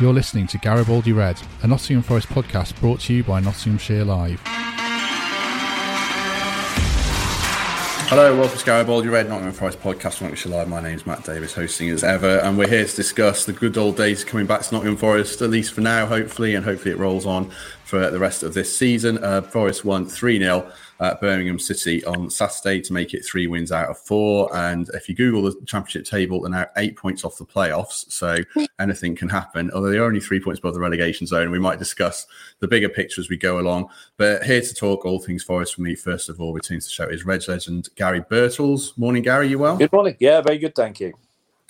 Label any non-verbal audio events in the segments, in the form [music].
You're listening to Garibaldi Red, a Nottingham Forest podcast brought to you by Nottinghamshire Live. Hello, welcome to Garibaldi Red, Nottingham Forest podcast. From Nottinghamshire Live. My name is Matt Davis, hosting as ever, and we're here to discuss the good old days coming back to Nottingham Forest, at least for now, hopefully, and hopefully it rolls on for the rest of this season. Uh, Forest won 3 0 at Birmingham City on Saturday to make it three wins out of four. And if you Google the championship table, they're now eight points off the playoffs. So [laughs] anything can happen. Although they're only three points above the relegation zone. We might discuss the bigger picture as we go along. But here to talk all things Forest for me, first of all, returns to the show is Reg legend Gary Birtles. Morning, Gary. You well? Good morning. Yeah, very good. Thank you.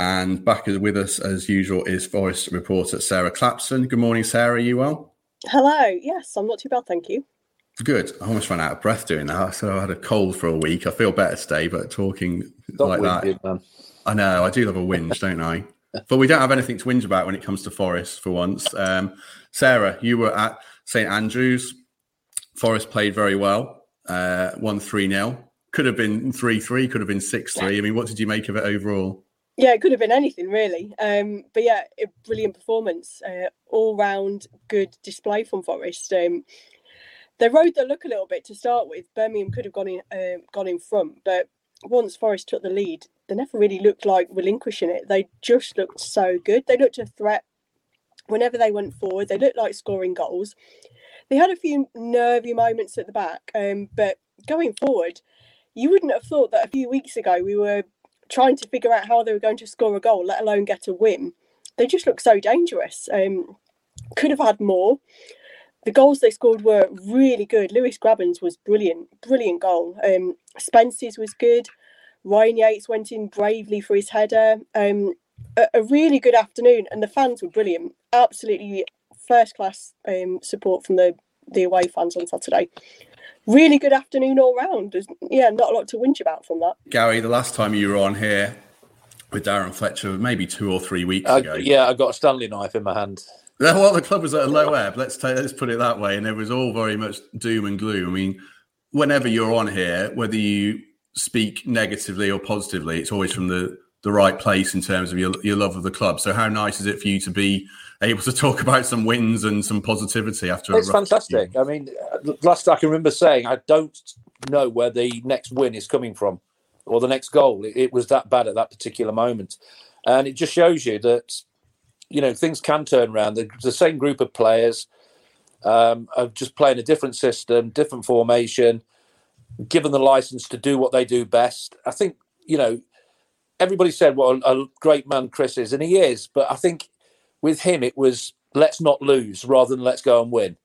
And back with us as usual is Forest reporter Sarah Clapson. Good morning, Sarah. You well? Hello. Yes, I'm not too bad. Thank you. Good. I almost ran out of breath doing that. So I had a cold for a week. I feel better today, but talking like that. Man. I know. I do love a whinge, don't I? [laughs] But we don't have anything to whinge about when it comes to Forest for once. Um, Sarah, you were at St Andrews. Forest played very well. Uh, won 3 0. Could have been 3 3, could have been 6 3. I mean, what did you make of it overall? Yeah, it could have been anything really. Um, but yeah, a brilliant performance. Uh, all round good display from Forest. Um, they rode the look a little bit to start with. Birmingham could have gone in, uh, gone in front, but once Forest took the lead, they never really looked like relinquishing it. They just looked so good. They looked a threat whenever they went forward. They looked like scoring goals. They had a few nervy moments at the back, um, but going forward, you wouldn't have thought that a few weeks ago we were trying to figure out how they were going to score a goal, let alone get a win. They just looked so dangerous. Um, could have had more the goals they scored were really good. Lewis Grabban's was brilliant, brilliant goal. Um, Spence's was good. Ryan Yates went in bravely for his header. Um, a, a, really good afternoon, and the fans were brilliant. Absolutely first class um, support from the the away fans on Saturday. Really good afternoon all round. There's, yeah, not a lot to whinge about from that. Gary, the last time you were on here with Darren Fletcher, maybe two or three weeks uh, ago. Yeah, I got a Stanley knife in my hand. Well, the club was at a low ebb. Let's take, let's put it that way, and it was all very much doom and gloom. I mean, whenever you're on here, whether you speak negatively or positively, it's always from the the right place in terms of your your love of the club. So, how nice is it for you to be able to talk about some wins and some positivity after? It's fantastic. I mean, last I can remember saying, I don't know where the next win is coming from or the next goal. It, it was that bad at that particular moment, and it just shows you that you know things can turn around. The, the same group of players um, are just playing a different system, different formation, given the license to do what they do best. I think you know everybody said what a, great man Chris is, and he is. But I think with him it was let's not lose rather than let's go and win.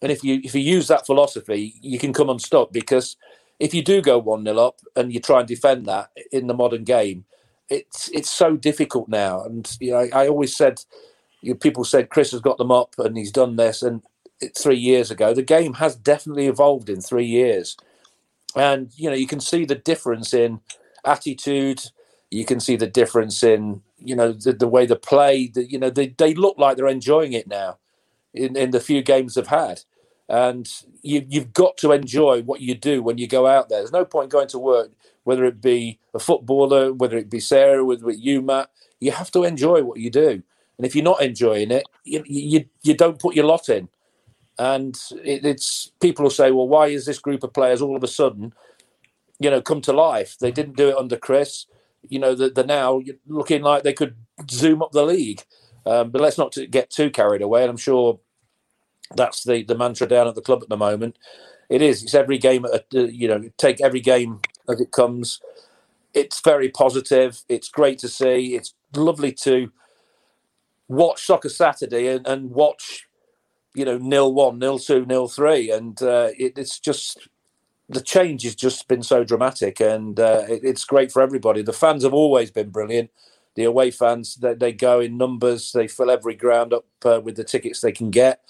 And if you if you use that philosophy, you can come unstuck because if you do go one 0 up and you try and defend that in the modern game, it's it's so difficult now. And you know, I, I always said, you know, people said Chris has got them up and he's done this, and three years ago, the game has definitely evolved in three years. And you know, you can see the difference in attitude. You can see the difference in you know the, the way they play. The, you know, they they look like they're enjoying it now in in the few games they've had. And you, you've got to enjoy what you do when you go out there. There's no point going to work whether it be a footballer, whether it be Sarah, whether it you, Matt, you have to enjoy what you do. And if you're not enjoying it, you you, you don't put your lot in. And it, it's people will say, well, why is this group of players all of a sudden, you know, come to life? They didn't do it under Chris. You know, they're now looking like they could zoom up the league. Um, but let's not get too carried away. And I'm sure that's the, the mantra down at the club at the moment. It is. It's every game. Uh, you know, take every game as it comes. It's very positive. It's great to see. It's lovely to watch Soccer Saturday and, and watch, you know, nil one, nil two, nil three, and uh, it, it's just the change has just been so dramatic, and uh, it, it's great for everybody. The fans have always been brilliant. the away fans they, they go in numbers. They fill every ground up uh, with the tickets they can get,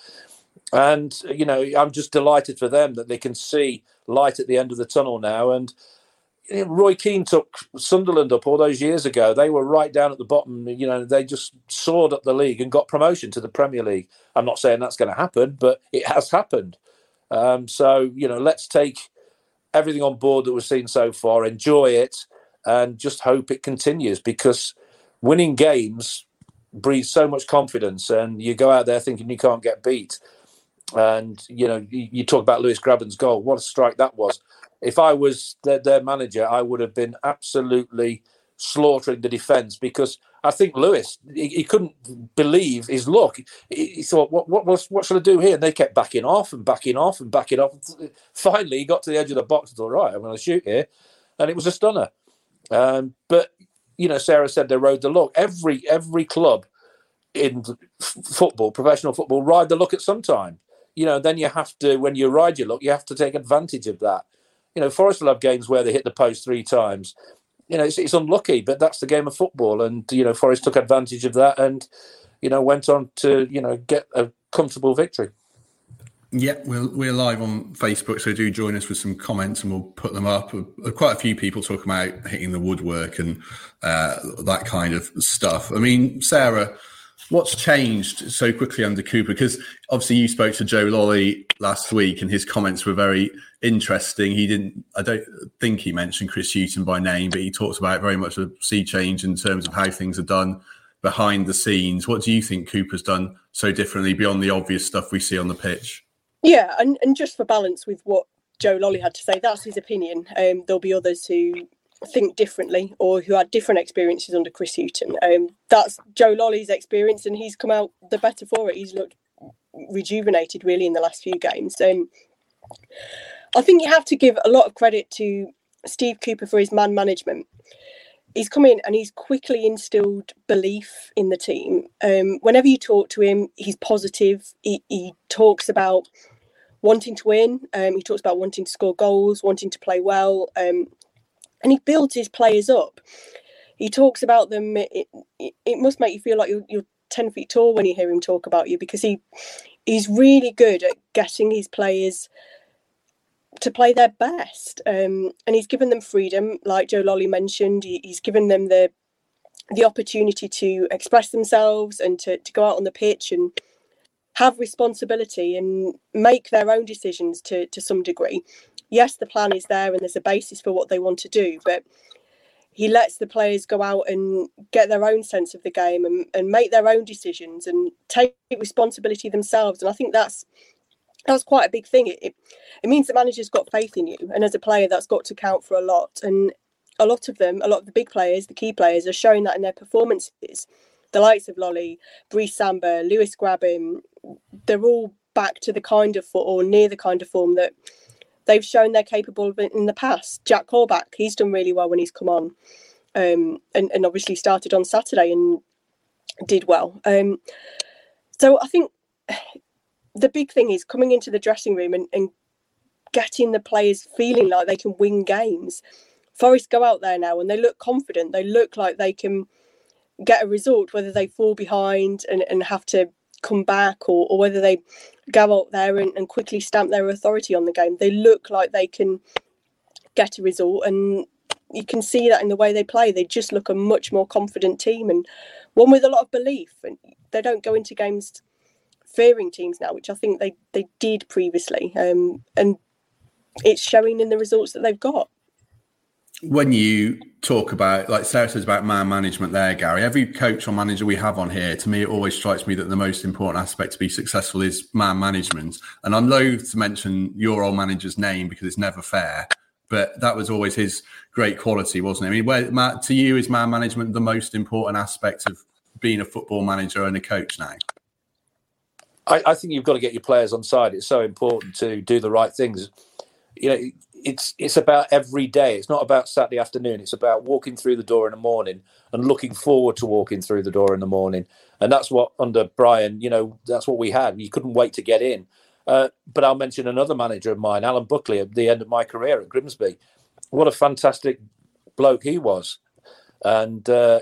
and you know I'm just delighted for them that they can see light at the end of the tunnel now. And Roy Keane took Sunderland up all those years ago. They were right down at the bottom. You know, they just soared up the league and got promotion to the Premier League. I'm not saying that's going to happen, but it has happened. Um, so you know, let's take everything on board that we've seen so far, enjoy it, and just hope it continues because winning games breeds so much confidence, and you go out there thinking you can't get beat. And you know, you, talk about Lewis Grabban's goal. What a strike that was! If I was their, their manager, I would have been absolutely slaughtering the defence because I think Lewis he, he, couldn't believe his luck. He, he thought, "What what what, I do here?" And they kept backing off and backing off and backing off. Finally, he got to the edge of the box and thought, "Right, I'm going to shoot here," and it was a stunner. Um, but you know, Sarah said they rode the luck. Every every club in football, professional football, ride the luck at some time. You know, then you have to when you ride your luck, you have to take advantage of that. You know, Forest will have games where they hit the post three times. You know, it's, it's unlucky, but that's the game of football, and you know, Forest took advantage of that, and you know, went on to you know get a comfortable victory. Yeah, we're, we're live on Facebook, so do join us with some comments and we'll put them up. Uh, quite a few people talking about hitting the woodwork and uh, that kind of stuff. I mean, Sarah, what's changed so quickly under Cooper? Because obviously you spoke to Joe Lolley last week and his comments were very interesting. He didn't, I don't think he mentioned Chris Hughton by name, but he talked about very much a sea change in terms of how things are done behind the scenes. What do you think Cooper's done so differently beyond the obvious stuff we see on the pitch? Yeah, and, and just for balance with what Joe Lolley had to say, that's his opinion. Um, there'll be others who think differently or who had different experiences under Chris Hughton. Um, that's Joe Lolley's experience, and he's come out the better for it. He's looked rejuvenated really in the last few games. Um, I think you have to give a lot of credit to Steve Cooper for his man management. He's come in and he's quickly instilled belief in the team. Um, whenever you talk to him, he's positive. He, he talks about wanting to win. Um, he talks about wanting to score goals, wanting to play well, um, and he builds his players up. He talks about them. It, it, it must make you feel like you're, you're ten feet tall when you hear him talk about you because he he's really good at getting his players to play their best. Um, and he's given them freedom, like Joe Lolley mentioned. He, he's given them the the opportunity to express themselves and to, to go out on the pitch and have responsibility and make their own decisions to, to some degree. Yes, the plan is there and there's a basis for what they want to do, but he lets the players go out and get their own sense of the game and, and make their own decisions and take responsibility themselves. And I think that's that's quite a big thing. It, it, means the manager's got faith in you, and as a player, that's got to count for a lot. And a lot of them, a lot of the big players, the key players, are showing that in their performances. The likes of Lolley, Brice Samba, Lewis Grabban, they're all back to the kind of or near the kind of form that they've shown they're capable of in the past. Jack Colback, he's done really well when he's come on, um, and and obviously started on Saturday and did well. Um, so I think [sighs] the big thing is coming into the dressing room and, and getting the players feeling like they can win games. Forest go out there now and they look confident. They look like they can get a result, whether they fall behind and, and have to come back or, or whether they go out there and, and quickly stamp their authority on the game. They look like they can get a result and you can see that in the way they play. They just look a much more confident team and one with a lot of belief. And they don't go into games fearing teams now, which I think they, they did previously. Um, and it's showing in the results that they've got. When you talk about, like Sarah says about man management there, Gary, every coach or manager we have on here, to me, it always strikes me that the most important aspect to be successful is man management. And I'm loath to mention your old manager's name because it's never fair, but that was always his great quality, wasn't it? I mean, where, Matt, to you, is man management the most important aspect of being a football manager and a coach now? I, I, think you've got to get your players on side. It's so important to do the right things. You know, it's it's about every day. It's not about Saturday afternoon. It's about walking through the door in the morning and looking forward to walking through the door in the morning. And that's what under Brian, you know, that's what we had. You couldn't wait to get in. Uh, but I'll mention another manager of mine, Alan Buckley, at the end of my career at Grimsby. What a fantastic bloke he was. And uh,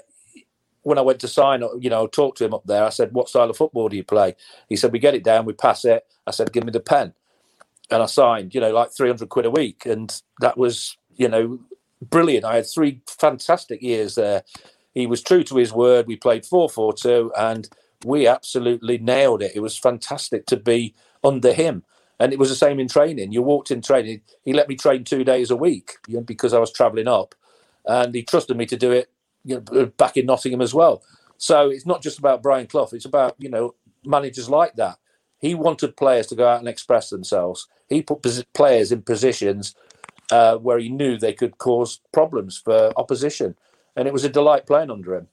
when I went to sign, you know, talk to him up there. I said, "What style of football do you play?" He said, "We get it down, we pass it." I said, "Give me the pen," and I signed. You know, like three hundred quid a week, and that was, you know, brilliant. I had three fantastic years there. He was true to his word. We played four four two, and we absolutely nailed it. It was fantastic to be under him. And it was the same in training. You walked in training. He let me train two days a week because I was travelling up, and he trusted me to do it you know, back in Nottingham as well. So it's not just about Brian Clough. It's about you know managers like that. He wanted players to go out and express themselves. He put players in positions uh, where he knew they could cause problems for opposition, and it was a delight playing under him.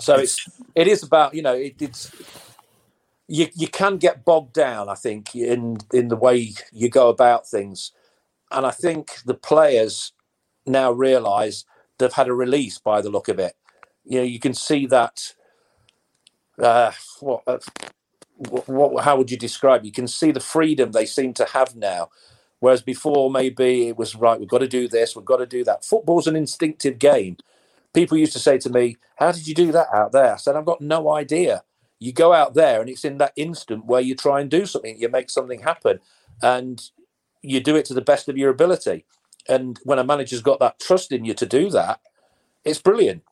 So it's it is about you know it, it's you you can get bogged down. I think in in the way you go about things, and I think the players now realise they've had a release by the look of it. You know, you can see that. Uh, what, uh, what, how would you describe? You can see the freedom they seem to have now, whereas before maybe it was right. We've got to do this. We've got to do that. Football's an instinctive game. People used to say to me, "How did you do that out there?" I said, "I've got no idea." You go out there, and it's in that instant where you try and do something. You make something happen, and you do it to the best of your ability. And when a manager's got that trust in you to do that, it's brilliant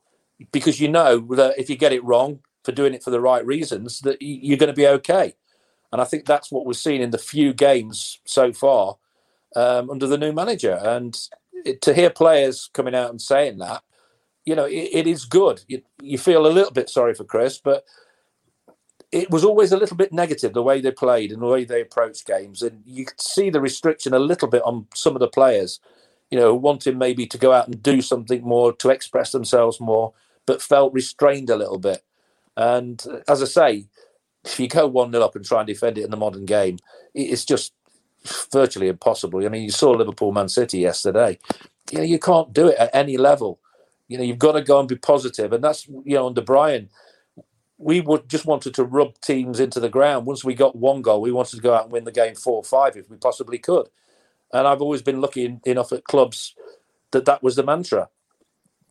because you know that if you get it wrong for doing it for the right reasons, that you're going to be okay. And I think that's what we've seen in the few games so far um, under the new manager. And it, to hear players coming out and saying that, you know, it, it is good. You, you feel a little bit sorry for Chris, but it was always a little bit negative the way they played and the way they approached games. And you could see the restriction a little bit on some of the players you know, wanting maybe to go out and do something more, to express themselves more, but felt restrained a little bit. And uh, as I say, if you go 1 0 up and try and defend it in the modern game, it's just virtually impossible. I mean, you saw Liverpool Man City yesterday. You know, you can't do it at any level. You know, you've got to go and be positive. And that's, you know, under Brian, we would just wanted to rub teams into the ground. Once we got one goal, we wanted to go out and win the game 4 or 5 if we possibly could. And I've always been lucky enough at clubs that that was the mantra.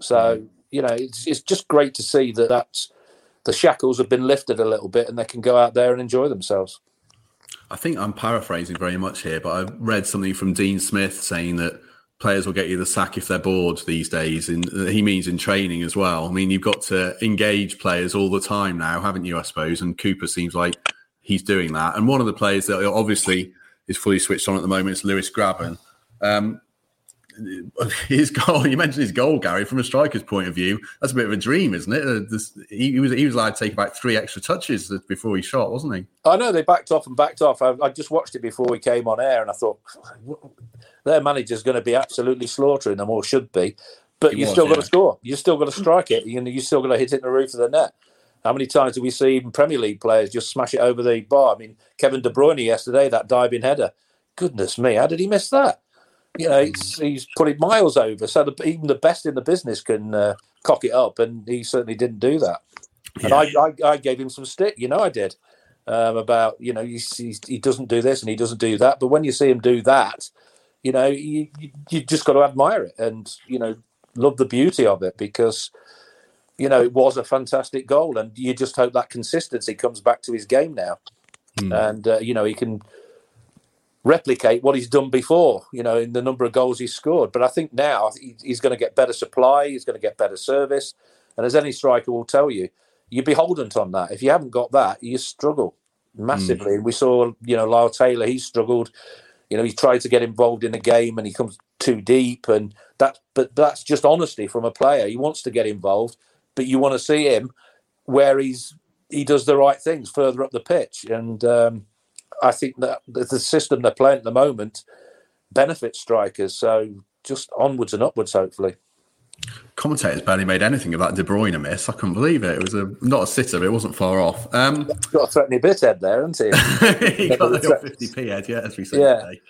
So, mm. you know, it's, it's just great to see that that's, the shackles have been lifted a little bit and they can go out there and enjoy themselves. I think I'm paraphrasing very much here, but I've read something from Dean Smith saying that players will get you the sack if they're bored these days. And he means in training as well. I mean, you've got to engage players all the time now, haven't you? I suppose. And Cooper seems like he's doing that. And one of the players that obviously is fully switched on at the moment. is Lewis Grabban. Um, [laughs] his goal, you mentioned his goal, Gary, from a striker's point of view, that's a bit of a dream, isn't it? Uh, this, he, he, was he was allowed to take about three extra touches before he shot, wasn't he? I know they backed off and backed off. I, I just watched it before we came on air, and I thought their manager's going to be absolutely slaughtering them, or should be. But you are still yeah. got to score. You are still got to strike it. You know, you still got to hit it in the roof of the net. How many times do we see Premier League players just smash it over the bar? I mean, Kevin De Bruyne yesterday, that diving header. Goodness me, how did he miss that? You know, he's, he's put it miles over. So the, even the best in the business can uh, cock it up, and he certainly didn't do that. And I, I, I, gave him some stick. You know, I did um, about you know he, he doesn't do this and he doesn't do that. But when you see him do that, you know, you, you, you just got to admire it and you know love the beauty of it because you know, it was a fantastic goal, and you just hope that consistency comes back to his game now, mm. and uh, you know he can replicate what he's done before. You know, in the number of goals he's scored. But I think now he's going to get better supply, he's going to get better service, and as any striker will tell you, you're beholden on that. If you haven't got that, you struggle massively. Mm. We saw, you know, Lyle Taylor, he struggled. You know, he tried to get involved in a game and he comes too deep, and that. But that's just honesty from a player. He wants to get involved but you want to see him where he's he does the right things further up the pitch. And um, I think that the system they're playing at the moment benefits strikers. So just onwards and upwards, hopefully. Commentators barely made anything of that De Bruyne miss. I couldn't believe it. It was a not a sitter, but it wasn't far off. Um, [laughs] got a threatening bit head there, hasn't he? [laughs] he got the 50p head, yeah, as we said yeah. today.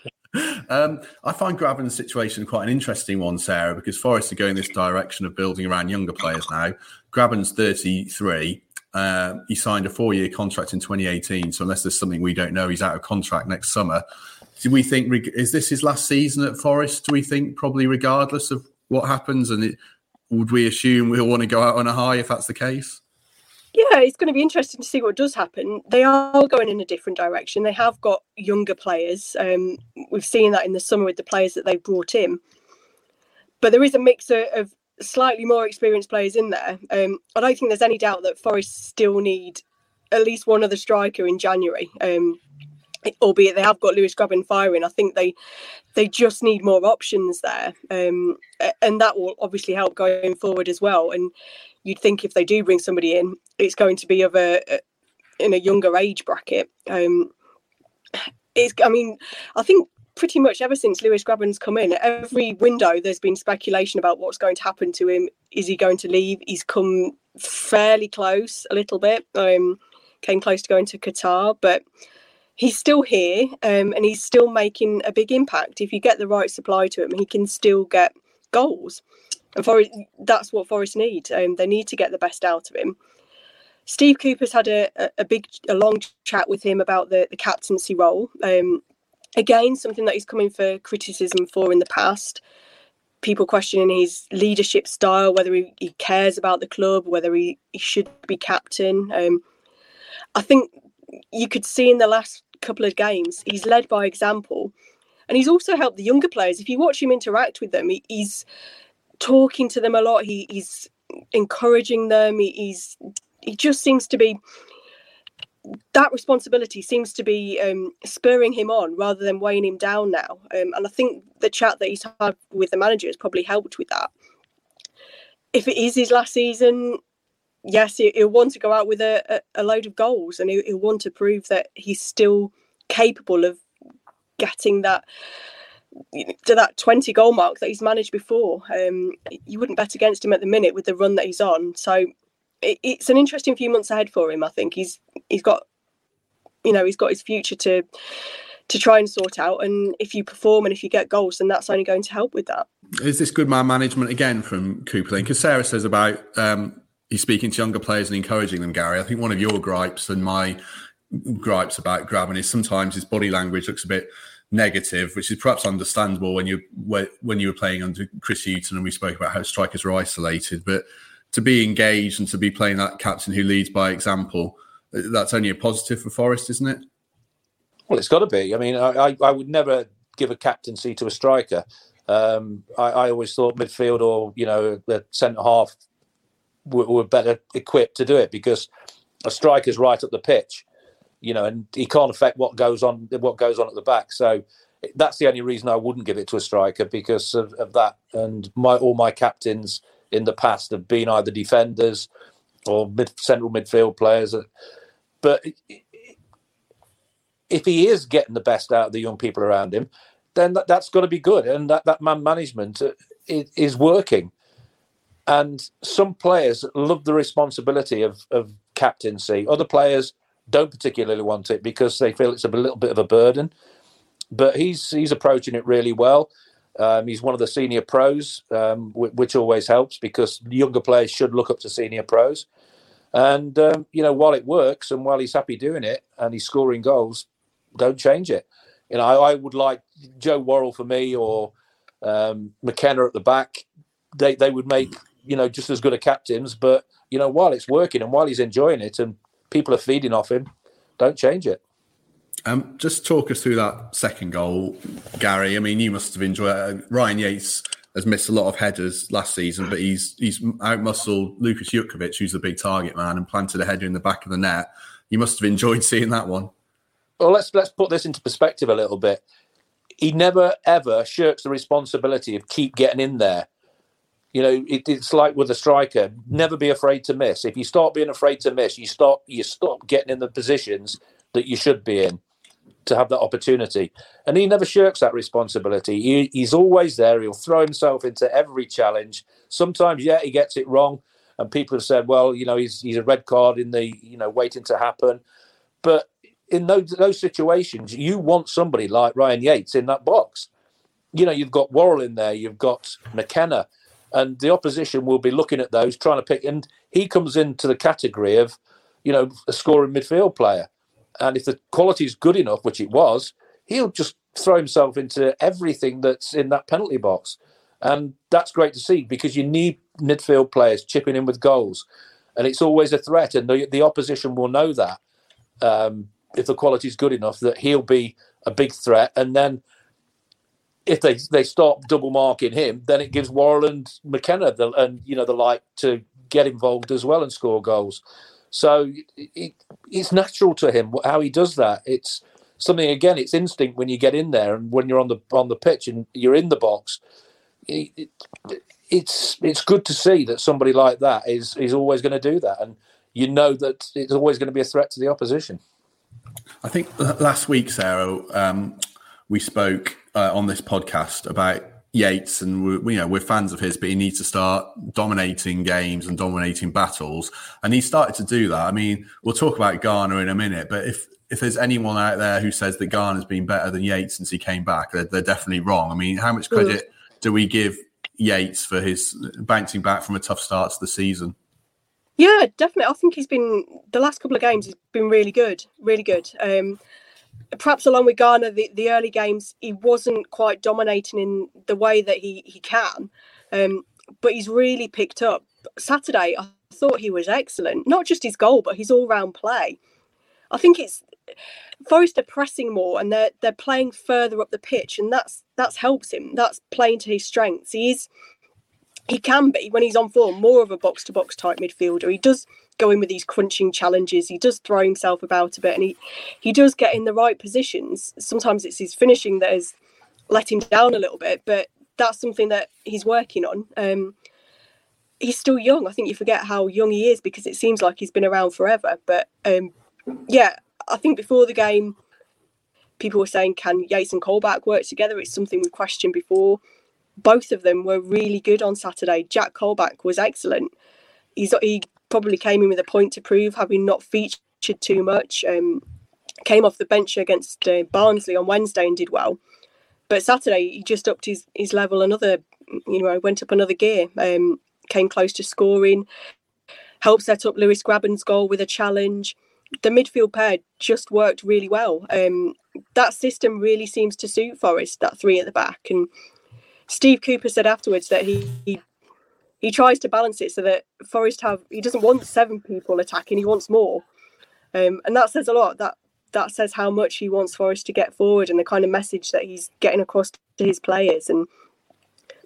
Um, I find Grabban's situation quite an interesting one, Sarah, because Forest are going this direction of building around younger players now. Grabban's 33. Uh, he signed a four year contract in 2018. So, unless there's something we don't know, he's out of contract next summer. Do we think, is this his last season at Forest? Do we think, probably regardless of what happens? And it, would we assume we'll want to go out on a high if that's the case? Yeah, it's going to be interesting to see what does happen. They are going in a different direction. They have got younger players. Um, we've seen that in the summer with the players that they've brought in. But there is a mix of, of slightly more experienced players in there. Um, I don't think there's any doubt that Forest still need at least one other striker in January. Um, albeit they have got Lewis Grabban firing. I think they they just need more options there, um, and that will obviously help going forward as well. And you'd think if they do bring somebody in, it's going to be of a, a in a younger age bracket. Um, it's, I mean, I think pretty much ever since Lewis Grabban's come in, every window there's been speculation about what's going to happen to him. Is he going to leave? He's come fairly close a little bit. Um, came close to going to Qatar, but he's still here um, and he's still making a big impact. If you get the right supply to him, he can still get goals. And Forest, that's what Forest need. Um, they need to get the best out of him. Steve Cooper's had a, a, a big, a long chat with him about the, the captaincy role. Um, again, something that he's coming for criticism for in the past. People questioning his leadership style, whether he, he cares about the club, whether he, he should be captain. Um, I think you could see in the last couple of games, he's led by example. And he's also helped the younger players. If you watch him interact with them, he, he's talking to them a lot. He, he's encouraging them. He, he's he just seems to be that responsibility seems to be um, spurring him on rather than weighing him down now. Um, and I think the chat that he's had with the manager has probably helped with that. If it is his last season, yes, he'll want to go out with a, a, load of goals and he'll want to prove that he's still capable of getting that to that 20 goal mark that he's managed before. Um, you wouldn't bet against him at the minute with the run that he's on. So it, it's an interesting few months ahead for him. I think he's he's got you know he's got his future to to try and sort out. And if you perform and if you get goals, then that's only going to help with that. Is this good man management again from Cooper? Because Sarah says about um, he's speaking to younger players and encouraging them, Gary. I think one of your gripes and my gripes about Grabban is sometimes his body language looks a bit negative, which is perhaps understandable when you when you were playing under Chris Hughton and we spoke about how strikers are isolated. But to be engaged and to be playing that captain who leads by example, that's only a positive for Forest, isn't it? Well, it's got to be. I mean, I, I would never give a captaincy to a striker. Um, I, I, always thought midfield or you know the centre half were, were better equipped to do it because a striker's right up the pitch, you know, and he can't affect what goes on what goes on at the back. So that's the only reason I wouldn't give it to a striker because of, of that. And my all my captains in the past have been either defenders or mid, central midfield players. But if he is getting the best out of the young people around him, then that, has got to be good, and that, that man management uh, is working. And some players love the responsibility of, of captaincy. Other players don't particularly want it because they feel it's a little bit of a burden. But he's he's approaching it really well. Um, he's one of the senior pros, um, which always helps because younger players should look up to senior pros. And um, you know, while it works and while he's happy doing it and he's scoring goals, don't change it. You know, I, I would like Joe Worrall for me or um, McKenna at the back. They they would make you know, just as good a captains. But you know, while it's working and while he's enjoying it, and people are feeding off him, don't change it. Um, just talk us through that second goal, Gary. I mean, you must have enjoyed it. Uh, Ryan Yates has missed a lot of headers last season, but he's he's outmuscled Lukas Jutkiewicz, who's the big target man, and planted a header in the back of the net. You must have enjoyed [laughs] seeing that one. Well, let's let's put this into perspective a little bit. He never ever shirks the responsibility of keep getting in there. You know, it, it's like with a striker. Never be afraid to miss. If you start being afraid to miss, you stop you stop getting in the positions that you should be in to have that opportunity. And he never shirks that responsibility. He, he's always there. He'll throw himself into every challenge. Sometimes, yeah, he gets it wrong, and people have said, well, you know, he's he's a red card in the you know waiting to happen. But in those those situations, you want somebody like Ryan Yates in that box. You know, you've got Worrall in there, you've got McKenna, and the opposition will be looking at those, trying to pick. And he comes into the category of, you know, a scoring midfield player. And if the quality is good enough, which it was, he'll just throw himself into everything that's in that penalty box. And that's great to see because you need midfield players chipping in with goals. And it's always a threat. And the, the opposition will know that um, if the quality is good enough, that he'll be a big threat. And then if they, they stop double marking him, then it gives Worrall and McKenna the, and you know the like to get involved as well and score goals. So it, it, it's natural to him how he does that. It's something again. It's instinct when you get in there and when you're on the on the pitch and you're in the box. It, it's it's good to see that somebody like that is is always going to do that, and you know that it's always going to be a threat to the opposition. I think last week, Sarah, um, we spoke uh, on this podcast about Yates, and we're, you know we're fans of his, but he needs to start dominating games and dominating battles, and he started to do that. I mean, we'll talk about Garner in a minute, but if if there's anyone out there who says that Garner's been better than Yates since he came back, they're, they're definitely wrong. I mean, how much credit do we give Yates for his bouncing back from a tough start to the season? Yeah, definitely. I think he's been the last couple of games. He's been really good, really good. Um, perhaps along with Garner, the, the early games he wasn't quite dominating in the way that he he can, um, but he's really picked up. Saturday, I thought he was excellent. Not just his goal, but his all round play. I think it's Forest are pressing more and they're they're playing further up the pitch, and that's that's helps him. That's playing to his strengths. He is he can be when he's on form more of a box to box type midfielder. He does go in with these crunching challenges. He does throw himself about a bit, and he he does get in the right positions. Sometimes it's his finishing that has let him down a little bit, but that's something that he's working on. Um, he's still young. I think you forget how young he is because it seems like he's been around forever. But um, yeah, I think before the game, people were saying, can Yates and Colback work together? It's something we questioned before. Both of them were really good on Saturday. Jack Colback was excellent. He's he probably came in with a point to prove, having not featured too much. Um, came off the bench against uh, Barnsley on Wednesday and did well. But Saturday he just upped his, his level another, you know, went up another gear. Um, came close to scoring. Helped set up Lewis Grabban's goal with a challenge the midfield pair just worked really well. Um, that system really seems to suit Forest, that three at the back. And Steve Cooper said afterwards that he, he he tries to balance it so that Forest have he doesn't want seven people attacking, he wants more. Um, and that says a lot. That that says how much he wants Forest to get forward and the kind of message that he's getting across to his players. And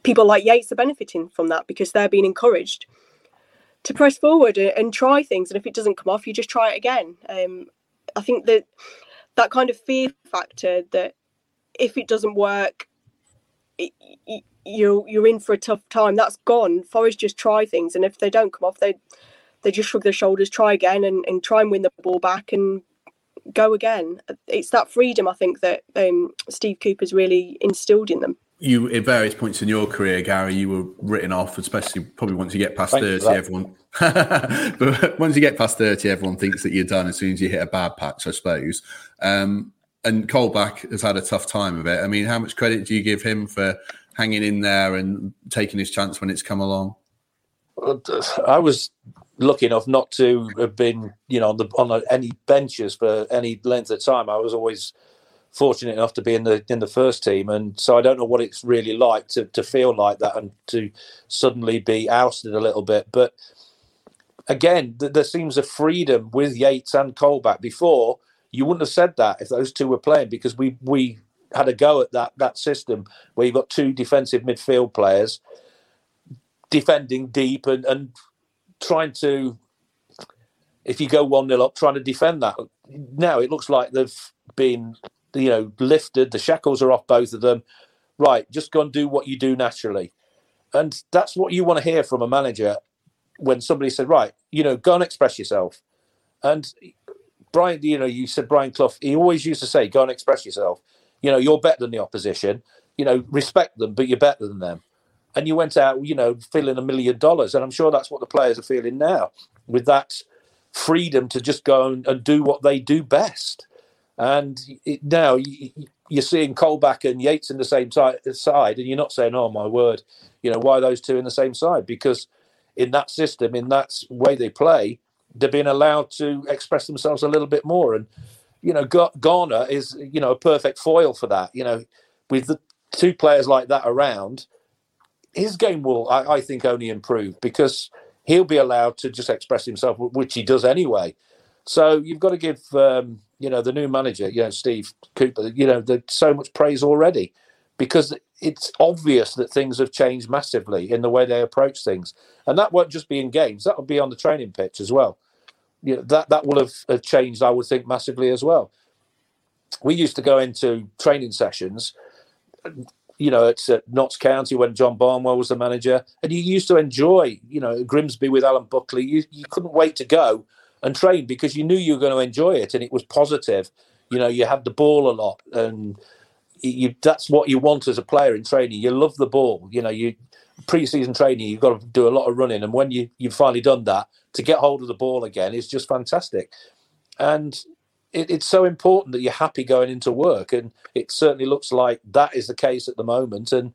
people like Yates are benefiting from that because they're being encouraged to press forward and try things. And if it doesn't come off, you just try it again. Um, I think that that kind of fear factor that if it doesn't work, it, you're you're in for a tough time. That's gone. Forest just try things, and if they don't come off, they they just shrug their shoulders, try again, and, and try and win the ball back and go again. It's that freedom I think that um, Steve Cooper's really instilled in them you at various points in your career, Gary, you were written off, especially probably once you get past Thanks thirty. Everyone, [laughs] but once you get past thirty, everyone thinks that you're done as soon as you hit a bad patch, I suppose. Um, and Colback has had a tough time of it. I mean, how much credit do you give him for hanging in there and taking his chance when it's come along? I was lucky enough not to have been, you know, on the on any benches for any length of time. I was always fortunate enough to be in the in the first team, and so I don't know what it's really like to to feel like that and to suddenly be ousted a little bit. But again, th- there seems a freedom with Yates and Colback. Before you wouldn't have said that if those two were playing because we we had a go at that that system where you've got two defensive midfield players defending deep and and trying to if you go one nil up, trying to defend that. Now it looks like they've been you know, lifted. The shackles are off both of them. Right, just go and do what you do naturally. And that's what you want to hear from a manager when somebody said, right, you know, go and express yourself. And Brian, you know, you said Brian Clough, he always used to say, go and express yourself. You know, you're better than the opposition. You know, respect them, but you're better than them. And you went out, you know, feeling a million dollars. And I'm sure that's what the players are feeling now with that freedom to just go and, and do what they do best. And it, now you're seeing Colback and Yates in the same side, and you're not saying, "Oh my word," you know, why those two in the same side? Because in that system, in that way they play, they're being allowed to express themselves a little bit more. And you know, Garner is you know a perfect foil for that. You know, with the two players like that around, his game will, I, I, think, only improve because he'll be allowed to just express himself, which he does anyway. So you've got to give, um, you know, the new manager, you know, Steve Cooper, you know, the, so much praise already because it's obvious that things have changed massively in the way they approach things, and that won't just be in games; that will be on the training pitch as well. You know, that that will have, have changed, I would think, massively as well. We used to go into training sessions you know, it's at Notts County when John Barnwell was the manager, and you used to enjoy, you know, Grimsby with Alan Buckley. You you couldn't wait to go and train because you knew you were going to enjoy it, and it was positive. You know, you had the ball a lot, and you that's what you want as a player in training. You love the ball. You know, you pre-season training, you've got to do a lot of running, and when you you've finally done that, to get hold of the ball again is just fantastic. And it, it's so important that you're happy going into work, and it certainly looks like that is the case at the moment. And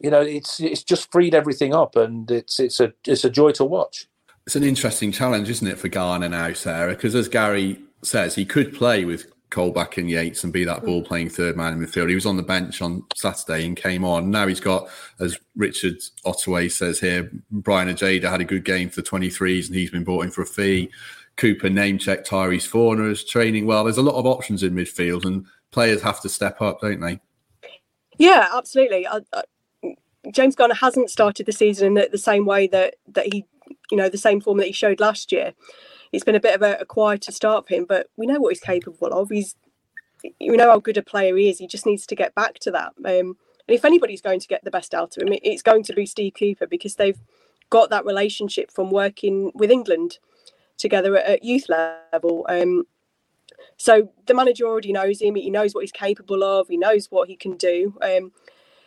you know, it's it's just freed everything up, and it's it's a it's a joy to watch. It's an interesting challenge, isn't it, for Garner now, Sarah? Because as Gary says, he could play with Colback and Yates and be that hmm. ball playing third man in midfield. He was on the bench on Saturday and came on. Now he's got, as Richard Ottaway says here, Braian Ojeda had a good game for the 23s and he's been brought in for a fee. Cooper name check Tyrese Fornah as training well. There's a lot of options in midfield, and players have to step up, don't they? Yeah, absolutely. I, I, James Garner hasn't started the season in the, the, same way that that he, you know, the same form that he showed last year. It's been a bit of a, a quieter start for him, but we know what he's capable of. He's, we know how good a player he is. He just needs to get back to that. Um, and if anybody's going to get the best out of him, it's going to be Steve Cooper because they've got that relationship from working with England together at, at youth level. Um, so the manager already knows him. He knows what he's capable of. He knows what he can do. Um,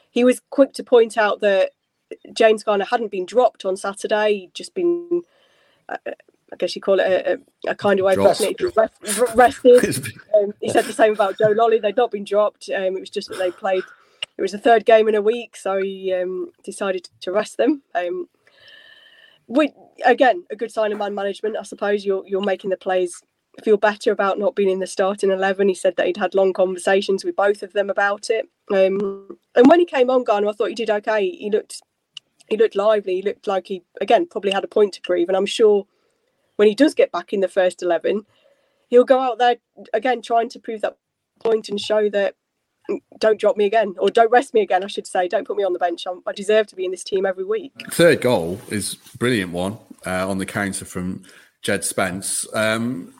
he was quick to point out that James Garner hadn't been dropped on Saturday. He'd just been, uh, I guess you call it a, a, a kind of way of putting it, rested. [laughs] um, he said the same about Joe Lolley. They'd not been dropped. Um, it was just that they played. It was the third game in a week, so he um, decided to rest them. Um, we, again, a good sign of man management. I suppose you're you're making the players feel better about not being in the starting eleven. He said that he'd had long conversations with both of them about it. Um, and when he came on, Garner, I thought he did okay. He looked he looked lively. He looked like he again probably had a point to prove. And I'm sure when he does get back in the first eleven, he'll go out there again trying to prove that point and show that don't drop me again, or don't rest me again, I should say. Don't put me on the bench. I deserve to be in this team every week. Third goal is brilliant one uh, on the counter from Jed Spence. Um,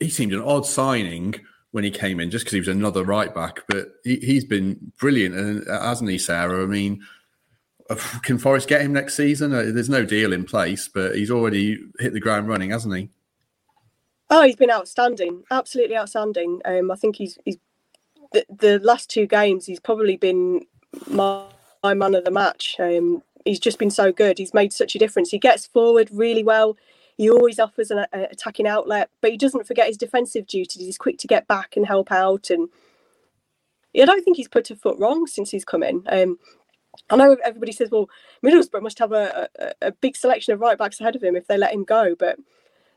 he seemed an odd signing when he came in, just because he was another right back, but he, has been brilliant, and uh, hasn't he, Sarah? I mean, can Forest get him next season? Uh, there's no deal in place, but he's already hit the ground running, hasn't he? Oh, he's been outstanding, absolutely outstanding. Um, I think he's he's the, the last two games, he's probably been my, my man of the match. Um, he's just been so good. He's made such a difference. He gets forward really well. He always offers an attacking outlet, but he doesn't forget his defensive duties. He's quick to get back and help out. And I don't think he's put a foot wrong since he's come in. Um, I know everybody says, well, Middlesbrough must have a, a, a, big selection of right backs ahead of him if they let him go, but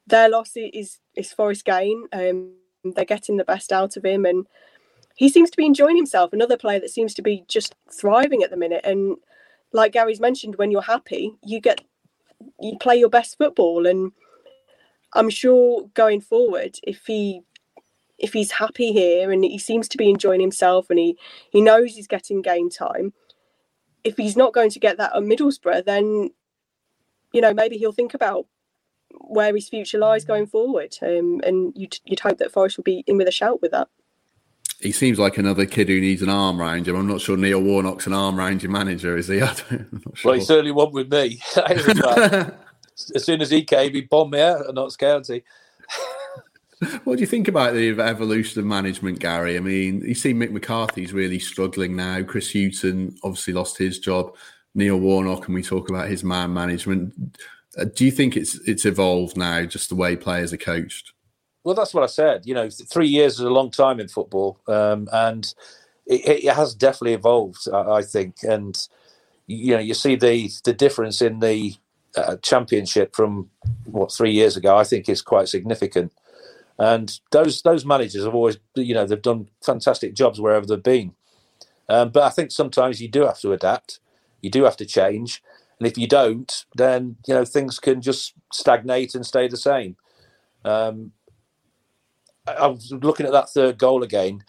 their loss is is Forest gain. Um, they're getting the best out of him, and he seems to be enjoying himself. Another player that seems to be just thriving at the minute. And like Gary's mentioned, when you're happy, you get you play your best football. And I'm sure going forward, if he if he's happy here and he seems to be enjoying himself and he he knows he's getting game time, if he's not going to get that at Middlesbrough, then you know maybe he'll think about where his future lies going forward. Um, and you'd you'd hope that Forest will be in with a shout with that he seems like another kid who needs an arm around him. I'm not sure Neil Warnock's an arm around your manager, is he? [laughs] I sure. Well, he certainly won with me. [laughs] [laughs] as soon as he came, he bombed me out at Notts County. What do you think about the evolution of management, Gary? I mean, you see Mick McCarthy's really struggling now. Chris Hughton obviously lost his job. Neil Warnock, and we talk about his man management. Uh, do you think it's it's evolved now, just the way players are coached? Well, that's what I said. You know, three years is a long time in football, um, and it, it, has definitely evolved. I, I, think, and you know, you see the the difference in the uh, championship from what three years ago. I think is quite significant. And those those managers have always, you know, they've done fantastic jobs wherever they've been. Um, but I think sometimes you do have to adapt. You do have to change, and if you don't, then you know things can just stagnate and stay the same. Um, I, I was looking at that third goal again.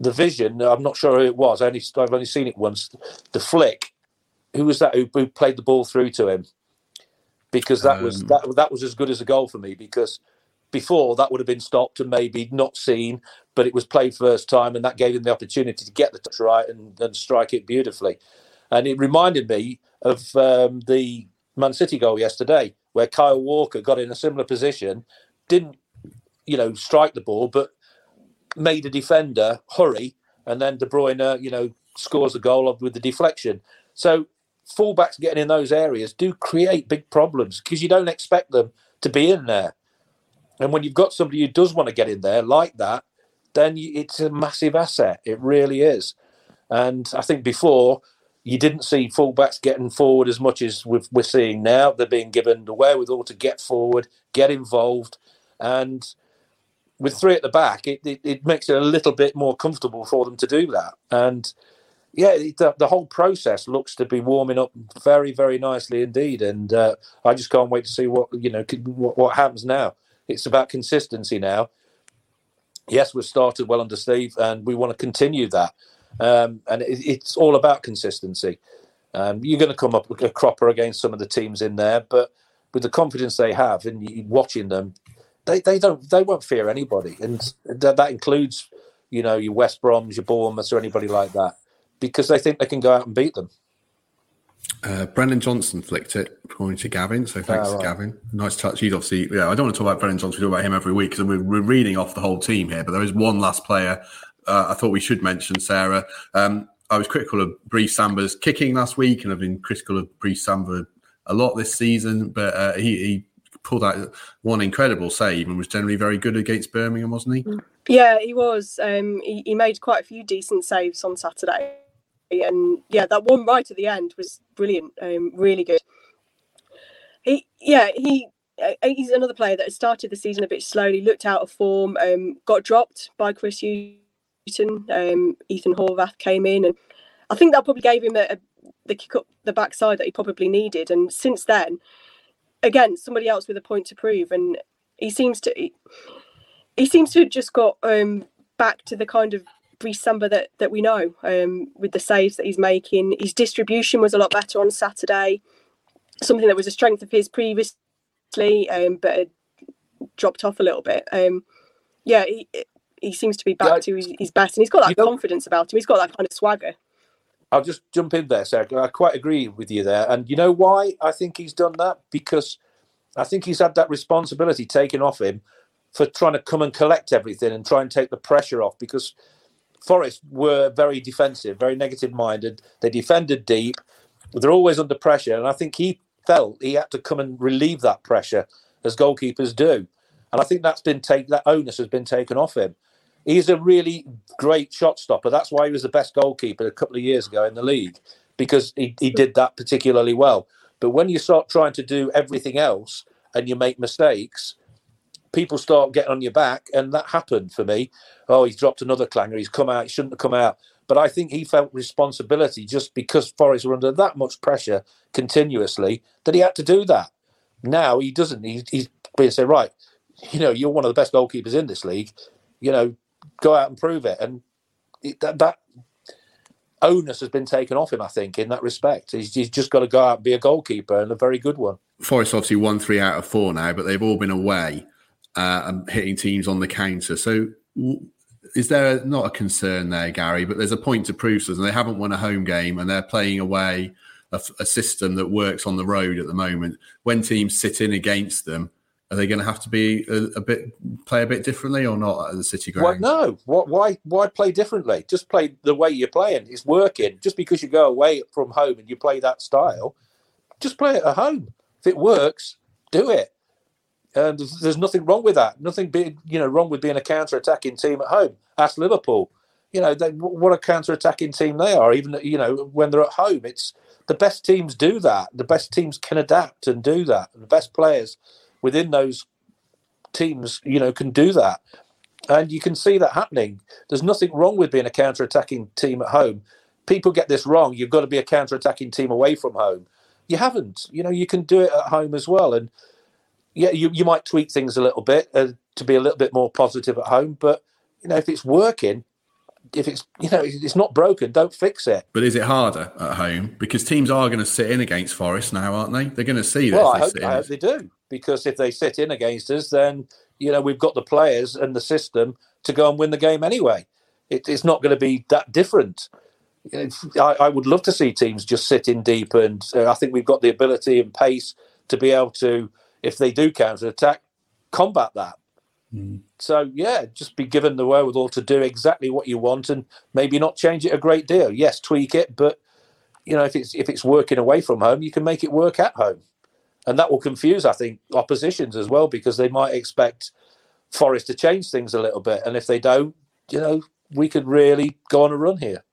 The vision, I'm not sure who it was. I only, I've only seen it once. The flick, who was that who, who played the ball through to him? Because that um, was that that was as good as a goal for me. Because before that would have been stopped and maybe not seen, but it was played first time, and that gave him the opportunity to get the touch right and, and strike it beautifully. And it reminded me of um, the Man City goal yesterday, where Kyle Walker got in a similar position, didn't, you know, strike the ball, but made a defender hurry, and then De Bruyne, you know, scores a goal with the deflection. So fullbacks getting in those areas do create big problems because you don't expect them to be in there. And when you've got somebody who does want to get in there like that, then you, it's a massive asset. It really is. And I think before you didn't see fullbacks getting forward as much as we're seeing now. They're being given the wherewithal to get forward, get involved, and with three at the back, it, it, it makes it a little bit more comfortable for them to do that. And yeah, the, the whole process looks to be warming up very, very nicely indeed. And uh, I just can't wait to see what you know what, what happens now. It's about consistency now. Yes, we've started well under Steve, and we want to continue that. Um, and it, it's all about consistency. Um, you're going to come up with a cropper against some of the teams in there, but with the confidence they have and watching them, they, they don't they won't fear anybody, and that, that includes you know your West Broms, your Bournemouths, or anybody like that, because they think they can go out and beat them. Uh, Brennan Johnson flicked it, according to Gavin. So thanks, oh, right. Gavin. Nice touch. He's obviously, yeah, I don't want to talk about Brennan Johnson. We talk about him every week because we're, we're reading off the whole team here. But there is one last player uh, I thought we should mention, Sarah. Um, I was critical of Brice Samba's kicking last week, and I've been critical of Brice Samba a lot this season. But uh, he, he, pulled out one incredible save and was generally very good against Birmingham, wasn't he? Yeah, he was. Um, he, he made quite a few decent saves on Saturday, and yeah, that one right at the end was brilliant. Um, really good. He, yeah, he uh, he's another player that started the season a bit slowly, looked out of form, um, got dropped by Chris Hughton um, Ethan Horvath came in, and I think that probably gave him a, a, the kick up the backside that he probably needed. And since then, again, somebody else with a point to prove, and he seems to he, he seems to have just got um, back to the kind of Brice Samba that that we know um, with the saves that he's making. His distribution was a lot better on Saturday, something that was a strength of his previously, um, but had dropped off a little bit. Um, yeah, he, he seems to be back yeah, to his, his, best, and he's got that confidence about him. He's got that kind of swagger. I'll just jump in there, Sarah. I quite agree with you there, and you know why I think he's done that because I think he's had that responsibility taken off him for trying to come and collect everything and try and take the pressure off because Forest were very defensive, very negative minded. They defended deep. They're always under pressure, and I think he felt he had to come and relieve that pressure as goalkeepers do. And I think that's been taken. That onus has been taken off him he's a really great shot stopper. That's why he was the best goalkeeper a couple of years ago in the league because he, he did that particularly well. But when you start trying to do everything else and you make mistakes, people start getting on your back, and that happened for me. Oh, he's dropped another clanger. He's come out. He shouldn't have come out. But I think he felt responsibility just because Forest were under that much pressure continuously that he had to do that. Now he doesn't. He, he's being said, right, you know, you're one of the best goalkeepers in this league. You know, go out and prove it. And it, that, that onus has been taken off him, I think, in that respect. He's, he's, just got to go out and be a goalkeeper and a very good one. Forest obviously won three out of four now, but they've all been away uh, and hitting teams on the counter. So is there not a concern there, Gary? But there's a point to prove to us, and they haven't won a home game, and they're playing away a, a system that works on the road at the moment. When teams sit in against them, are they going to have to be a, a, bit play a bit differently or not at the City ground? Well, no. What? Why? Why play differently? Just play the way you're playing. It's working. Just because you go away from home and you play that style, just play it at home. If it works, do it. And there's nothing wrong with that. Nothing big, you know, wrong with being a counter-attacking team at home. Ask Liverpool. You know, they, what a counter-attacking team they are. Even you know when they're at home, it's the best teams do that. The best teams can adapt and do that. And The best players within those teams, you know, can do that. And you can see that happening. There's nothing wrong with being a counter attacking team at home. people get this wrong. You've got to be a counter-attacking team away from home. You haven't. You know, you can do it at home as well. And yeah, you, you might tweak things a little bit uh, to be a little bit more positive at home. But you know, if it's working, if it's you know it's not broken, don't fix it. But is it harder at home because teams are going to sit in against Forest now, aren't they? They're going to see this. Well, I hope, I hope they do because if they sit in against us, then you know we've got the players and the system to go and win the game anyway. It, it's not going to be that different. I, I, would love to see teams just sit in deep, and uh, I think we've got the ability and pace to be able to, if they do counter attack, combat that. Mm. So yeah, just be given the wherewithal to do exactly what you want, and maybe not change it a great deal. Yes, tweak it, but you know if it's if it's working away from home, you can make it work at home, and that will confuse I think oppositions as well because they might expect Forest to change things a little bit, and if they don't, you know, we could really go on a run here.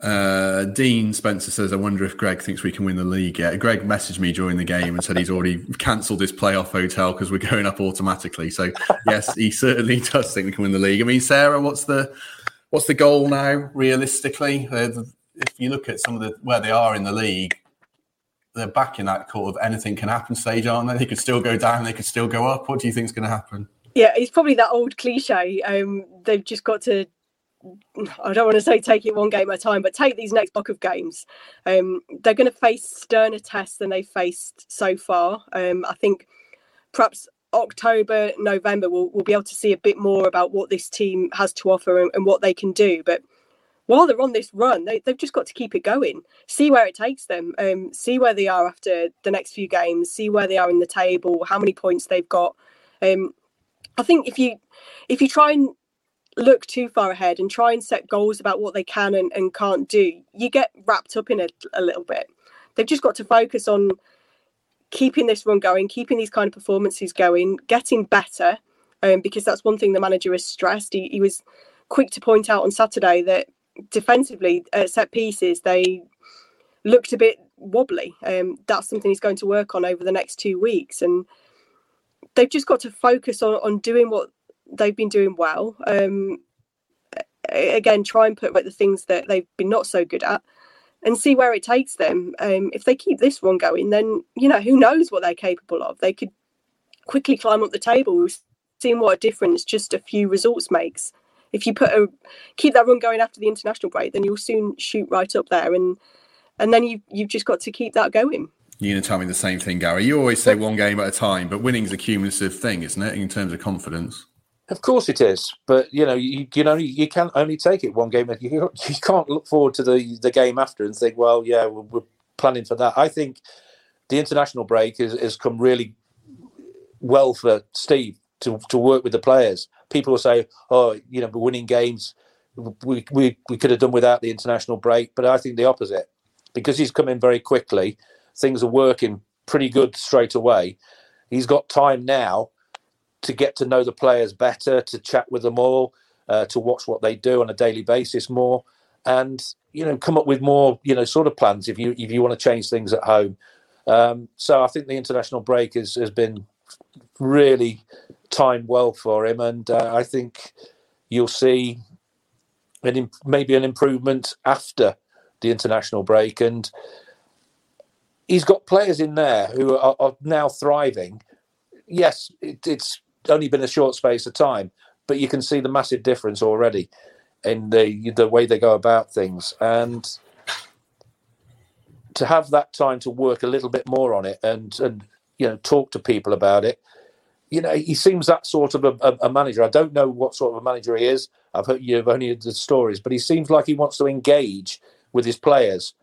Uh, Dean Spencer says, I wonder if Greg thinks we can win the league yet. Greg messaged me during the game and said he's already cancelled his playoff hotel because we're going up automatically. So yes, he [laughs] certainly does think we can win the league. I mean, Sarah, what's the what's the goal now realistically? Uh, if you look at some of the where they are in the league, they're back in that sort of anything can happen stage, aren't they? They could still go down, they could still go up. What do you think is going to happen? Yeah, it's probably that old cliche. Um, they've just got to I don't want to say take it one game at a time, but take these next block of games. Um, they're going to face sterner tests than they've faced so far. Um, I think perhaps October, November, we'll, we'll be able to see a bit more about what this team has to offer and, and what they can do. But while they're on this run, they, have just got to keep it going, see where it takes them, um, see where they are after the next few games, see where they are in the table, how many points they've got. Um, I think if you if you try and look too far ahead and try and set goals about what they can and, and can't do, you get wrapped up in it a little bit. They've just got to focus on keeping this run going, keeping these kind of performances going, getting better, um, because that's one thing the manager has stressed. He, he was quick to point out on Saturday that defensively at set pieces they looked a bit wobbly. Um, that's something he's going to work on over the next two weeks, and they've just got to focus on, on doing what they've been doing well. Um, again, try and put right the things that they've been not so good at, and see where it takes them. Um, if they keep this one going, then you know who knows what they're capable of. They could quickly climb up the table. We've seen what a difference just a few results makes. If you put a keep that run going after the international break, then you'll soon shoot right up there, and and then you you've just got to keep that going. You're going to tell me the same thing, Gary. You always say one game at a time, but winning's a cumulative thing, isn't it, in terms of confidence? Of course it is, but you know you can only you can only take it one game. [laughs] You you can't look forward to the the game after and think, well, yeah, we're, we're planning for that. I think the international break has, has come really well for Steve to to work with the players. People will say, oh, you know, we're winning games. We, we we could have done without the international break, but I think the opposite because he's come in very quickly. Things are working pretty good straight away. He's got time now to get to know the players better, to chat with them all, uh, to watch what they do on a daily basis more, and you know come up with more you know sort of plans if you if you want to change things at home. Um, so I think the international break has has been really timed well for him, and uh, I think you'll see an, maybe an improvement after the international break and. He's got players in there who are, are now thriving. Yes, it, it's only been a short space of time, but you can see the massive difference already in the the way they go about things. And to have that time to work a little bit more on it and and you know talk to people about it you know he seems that sort of a, a, manager. I don't know what sort of a manager he is. I've heard you've only heard the stories but he seems like he wants to engage with his players.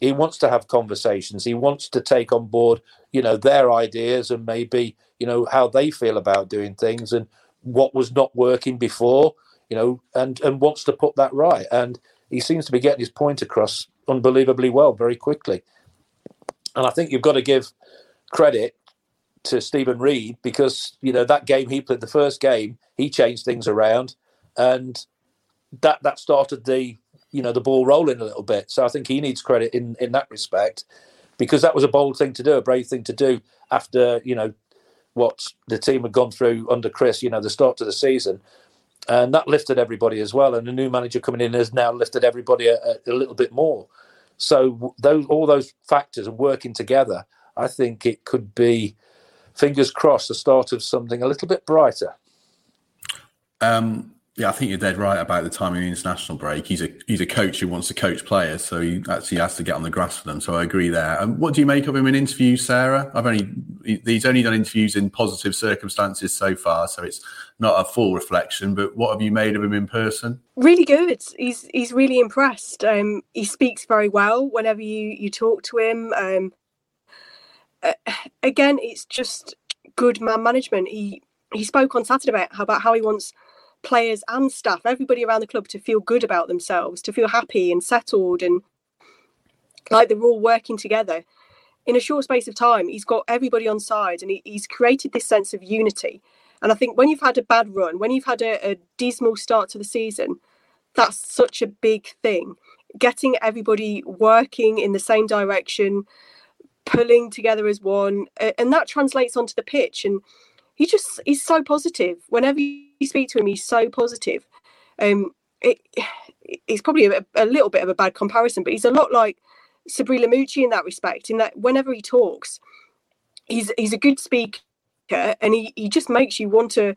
He wants to have conversations. He wants to take on board you know their ideas and maybe you know how they feel about doing things and what was not working before you know and and wants to put that right. And he seems to be getting his point across unbelievably well very quickly. And i think you've got to give credit to Steven Reid because you know that game he played the first game he changed things around and that that started the you know the ball rolling a little bit. So I think he needs credit in in that respect because that was a bold thing to do a brave thing to do after you know what the team had gone through under Chris, you know, the start to the season. and that lifted everybody as well. And the new manager coming in has now lifted everybody a, a little bit more. So those all those factors are working together. I think it could be, fingers crossed, the start of something a little bit brighter. Um, yeah, I think you're dead right about the time of the international break. He's a he's a coach who wants to coach players, so he actually has to get on the grass for them. So I agree there. And what do you make of him in interviews, Sarah? I've only he's only done interviews in positive circumstances so far, so it's not a full reflection. But what have you made of him in person? Really good. He's he's really impressed. Um, he speaks very well whenever you you talk to him. Um, uh, again, it's just good man management. He he spoke on Saturday about how, about how he wants players and staff, everybody around the club to feel good about themselves, to feel happy and settled and like they're all working together. In a short space of time, he's got everybody on side and he, he's created this sense of unity. And I think when you've had a bad run, when you've had a, a dismal start to the season, that's such a big thing. Getting everybody working in the same direction, pulling together as one, and that translates onto the pitch. And he just he's so positive. Whenever you speak to him, he's so positive. Um, it, it's probably a, a, little bit of a bad comparison, but he's a lot like Sabri Lamouchi in that respect. In that whenever he talks, he's he's a good speaker, and he, he just makes you want to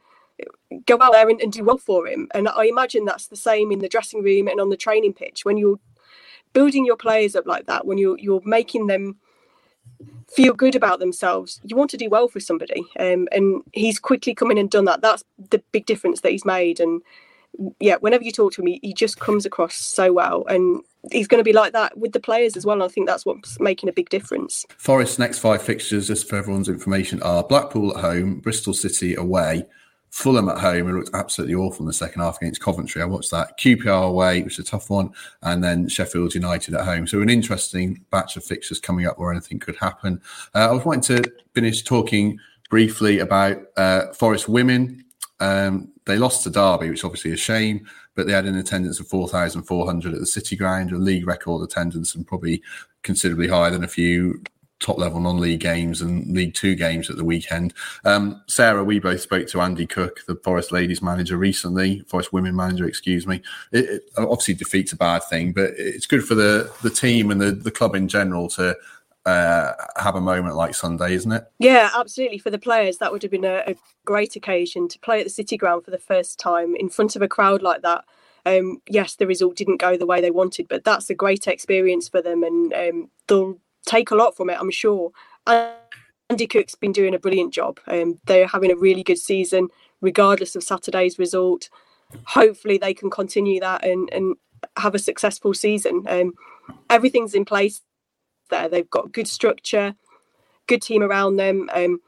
go out there and, and do well for him. And I imagine that's the same in the dressing room and on the training pitch when you're building your players up like that. When you're you're making them feel good about themselves. You want to do well for somebody, um, and he's quickly come in and done that. That's the big difference that he's made. And yeah, whenever you talk to him, he, he just comes across so well, and he's going to be like that with the players as well. And I think that's what's making a big difference. Forest's next five fixtures, just for everyone's information, are Blackpool at home, Bristol City away, Fulham at home, it looked absolutely awful in the second half against Coventry. I watched that. QPR away, which is a tough one, and then Sheffield United at home. So an interesting batch of fixtures coming up where anything could happen. Uh, I was wanting to finish talking briefly about uh, Forest women. Um, they lost to Derby, which is obviously a shame, but they had an attendance of 4,400 at the City Ground, a league record attendance, and probably considerably higher than a few top level non league games and League Two games at the weekend. Um, Sarah, we both spoke to Andy Cook, the Forest ladies manager, recently, Forest women manager, excuse me. It, it obviously defeats a bad thing, but it's good for the, the team and the, the club in general to uh, have a moment like Sunday, isn't it? Yeah, absolutely. For the players, that would have been a, a, great occasion to play at the City Ground for the first time in front of a crowd like that. Um, yes, the result didn't go the way they wanted, but that's a great experience for them, and um, they'll take a lot from it, I'm sure. Andy Cook's been doing a brilliant job. Um, they're having a really good season, regardless of Saturday's result. Hopefully, they can continue that and, and have a successful season. Um, everything's in place there. They've got good structure, good team around them. Um,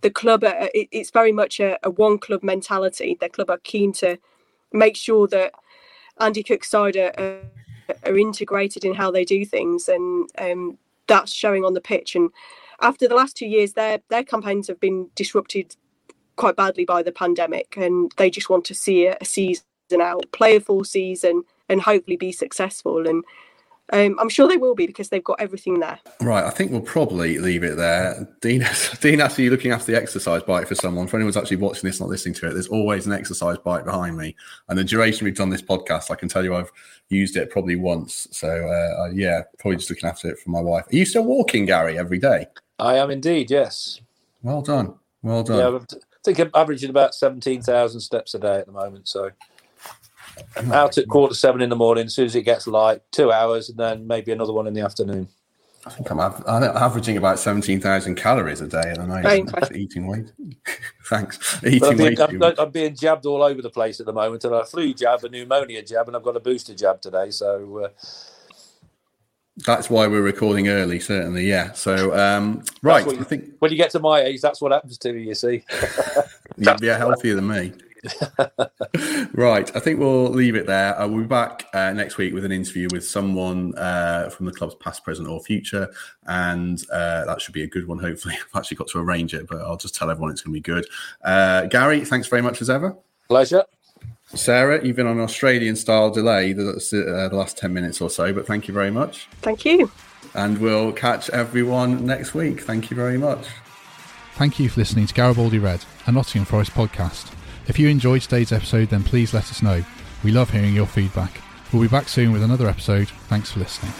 the club, uh, it, it's very much a, a, one club mentality. The club are keen to make sure that Andy Cook's side are, are, are integrated in how they do things, and um, that's showing on the pitch. And after the last two years, their their campaigns have been disrupted quite badly by the pandemic, and they just want to see a, a season out, play a full season, and hopefully be successful. And um, I'm sure they will be because they've got everything there. Right, I think we'll probably leave it there. Dean, [laughs] Dean, actually looking after the exercise bike for someone. For anyone's actually watching this, not listening to it, there's always an exercise bike behind me. And the duration we've done this podcast, I can tell you I've used it probably once. So uh, uh, yeah, probably just looking after it for my wife. Are you still walking, Gary, every day? I am indeed. Yes. Well done. Well done. Yeah, I think I'm averaging about seventeen thousand steps a day at the moment. So out at quarter seven in the morning, as soon as it gets light, two hours, and then maybe another one in the afternoon. I think I'm, I'm averaging about 17,000 calories a day at the moment. Eating weight. [laughs] Thanks. Eating I'm being, I'm, I'm, being jabbed all over the place at the moment. And I flu jab, a pneumonia jab, and I've got a booster jab today. So. Uh, that's why we're recording early, certainly. Yeah. So, um, right. You, I think when you get to my age, that's what happens to you. You see. [laughs] You'd be healthier than me. [laughs] right. I think we'll leave it there. Uh, we'll be back uh, next week with an interview with someone uh, from the club's past, present, or future. And uh, that should be a good one, hopefully. [laughs] I've actually got to arrange it, but I'll just tell everyone it's going to be good. Uh, Gary, thanks very much as ever. Pleasure. Sarah, you've been on an Australian style delay the, uh, the last 10 minutes or so, but thank you very much. Thank you. And we'll catch everyone next week. Thank you very much. Thank you for listening to Garibaldi Red, a Nottingham Forest podcast. If you enjoyed today's episode, then please let us know. We love hearing your feedback. We'll be back soon with another episode. Thanks for listening.